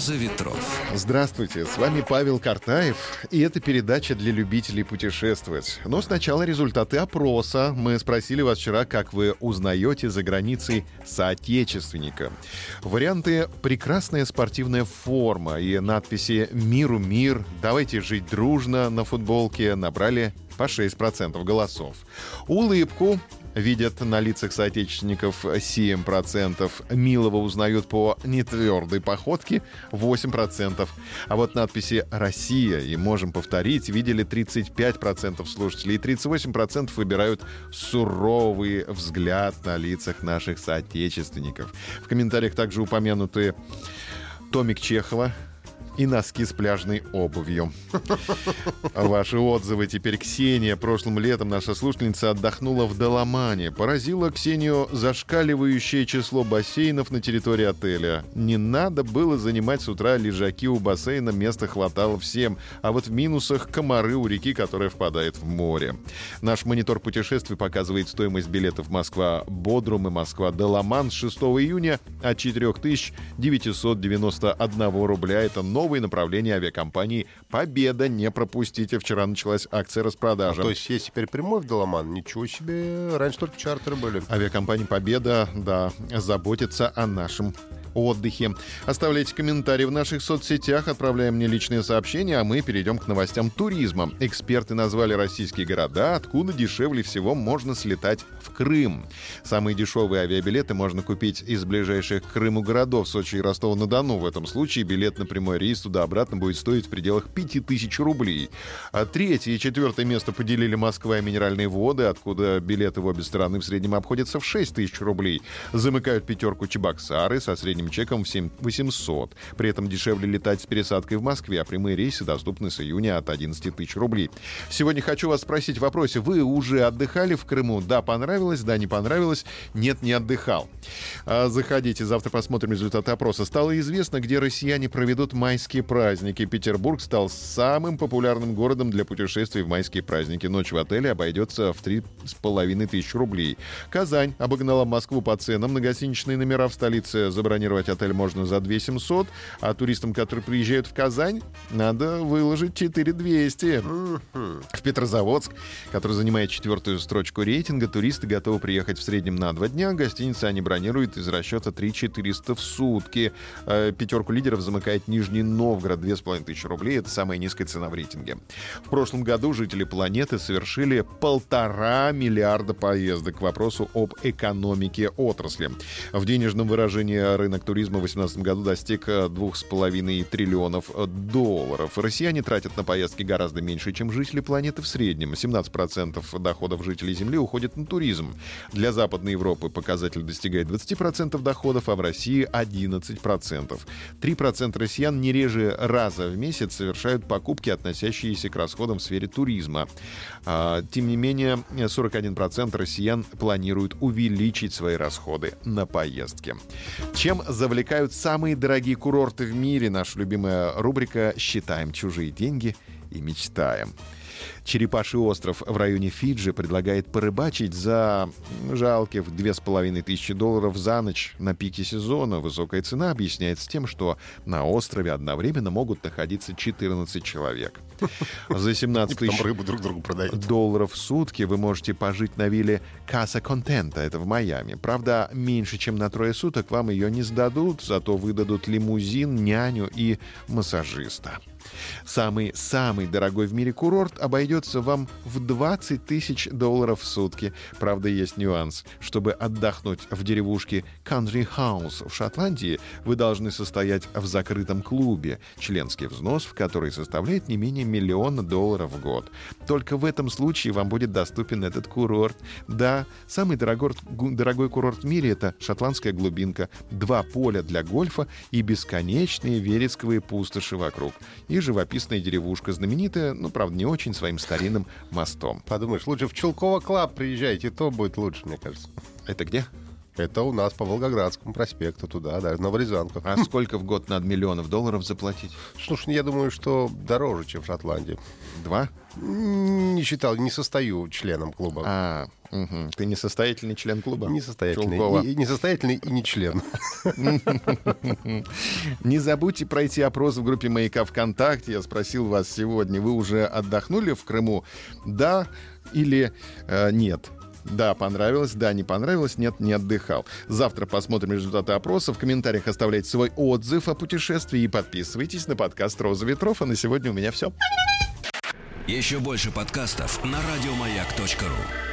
«Роза ветров». Здравствуйте, с вами Павел Картаев, и это передача для любителей путешествовать. Но сначала результаты опроса. Мы спросили вас вчера, как вы узнаете за границей соотечественника. Варианты «прекрасная спортивная форма» и надписи «Миру мир», «Давайте жить дружно» на футболке набрали по 6% голосов. Улыбку видят на лицах соотечественников 7%. Милого узнают по нетвердой походке 8%. А вот надписи «Россия» и «Можем повторить» видели 35% слушателей. И 38% выбирают суровый взгляд на лицах наших соотечественников. В комментариях также упомянуты Томик Чехова, и носки с пляжной обувью. Ваши отзывы теперь Ксения. Прошлым летом наша слушательница отдохнула в Доломане. Поразило Ксению зашкаливающее число бассейнов на территории отеля. Не надо было занимать с утра лежаки у бассейна, места хватало всем. А вот в минусах комары у реки, которая впадает в море. Наш монитор путешествий показывает стоимость билетов Москва-Бодрум и Москва-Доломан с 6 июня от 4991 рубля. Это новый новые направления авиакомпании «Победа». Не пропустите, вчера началась акция распродажи. А, то есть есть теперь прямой в Доломан? Ничего себе, раньше только чартеры были. Авиакомпания «Победа», да, заботится о нашем отдыхе. Оставляйте комментарии в наших соцсетях, отправляем мне личные сообщения, а мы перейдем к новостям туризма. Эксперты назвали российские города, откуда дешевле всего можно слетать в Крым. Самые дешевые авиабилеты можно купить из ближайших к Крыму городов Сочи и Ростова-на-Дону. В этом случае билет на прямой рейс туда-обратно будет стоить в пределах 5000 рублей. А третье и четвертое место поделили Москва и Минеральные воды, откуда билеты в обе стороны в среднем обходятся в 6 тысяч рублей. Замыкают пятерку Чебоксары со средним чеком в 7 800. При этом дешевле летать с пересадкой в Москве, а прямые рейсы доступны с июня от 11 тысяч рублей. Сегодня хочу вас спросить в вопросе. Вы уже отдыхали в Крыму? Да, понравилось? Да, не понравилось? Нет, не отдыхал. А, заходите, завтра посмотрим результаты опроса. Стало известно, где россияне проведут майские праздники. Петербург стал самым популярным городом для путешествий в майские праздники. Ночь в отеле обойдется в 3,5 тысяч рублей. Казань обогнала Москву по ценам. На гостиничные номера в столице забронировать отель можно за 2 700, а туристам, которые приезжают в Казань, надо выложить 4 200. В Петрозаводск, который занимает четвертую строчку рейтинга, туристы готовы приехать в среднем на 2 дня. Гостиницы они бронируют из расчета 3 400 в сутки. Э, пятерку лидеров замыкает Нижний Новгород, 2500 рублей. Это самая низкая цена в рейтинге. В прошлом году жители планеты совершили полтора миллиарда поездок к вопросу об экономике отрасли. В денежном выражении рынок туризма в 2018 году достиг 2,5 э, триллионов долларов. Россияне тратят на поездки гораздо меньше, чем жители планеты в среднем. 17% доходов жителей Земли уходит на туризм. Для Западной Европы показатель достигает 20% доходов, а в России 11%. 3% россиян не реже раза в месяц совершают покупки, относящиеся к расходам в сфере туризма. А, тем не менее, 41% россиян планируют увеличить свои расходы на поездки. Чем завлекают самые дорогие курорты в мире. Наша любимая рубрика «Считаем чужие деньги и мечтаем». Черепаший остров в районе Фиджи предлагает порыбачить за жалких тысячи долларов за ночь на пике сезона. Высокая цена объясняется тем, что на острове одновременно могут находиться 14 человек. За 17 тысяч долларов в сутки вы можете пожить на вилле Каса Контента, это в Майами. Правда, меньше чем на трое суток вам ее не сдадут, зато выдадут лимузин, няню и массажиста. Самый-самый дорогой в мире курорт обойдется вам в 20 тысяч долларов в сутки. Правда, есть нюанс. Чтобы отдохнуть в деревушке Country House в Шотландии, вы должны состоять в закрытом клубе, членский взнос в который составляет не менее миллиона долларов в год. Только в этом случае вам будет доступен этот курорт. Да, самый дорогой, дорогой курорт в мире — это шотландская глубинка, два поля для гольфа и бесконечные вересковые пустоши вокруг. И живописная деревушка, знаменитая, ну, правда, не очень своим старинным мостом. Подумаешь, лучше в Чулково Club приезжайте, то будет лучше, мне кажется. Это где? Это у нас по Волгоградскому проспекту туда, да, Новорязанка. А сколько в год надо миллионов долларов заплатить? Слушай, я думаю, что дороже, чем в Шотландии. Два? Не считал, не состою членом клуба. А, мгм. ты несостоятельный член клуба? Несостоятельный. Чулкова. И несостоятельный и не член. Не забудьте пройти опрос в группе «Маяка ВКонтакте». Я спросил вас сегодня, вы уже отдохнули в Крыму? Да или э, нет? Да, понравилось, да, не понравилось, нет, не отдыхал. Завтра посмотрим результаты опроса. В комментариях оставляйте свой отзыв о путешествии и подписывайтесь на подкаст «Роза ветров». А на сегодня у меня все. Еще больше подкастов на радиомаяк.ру.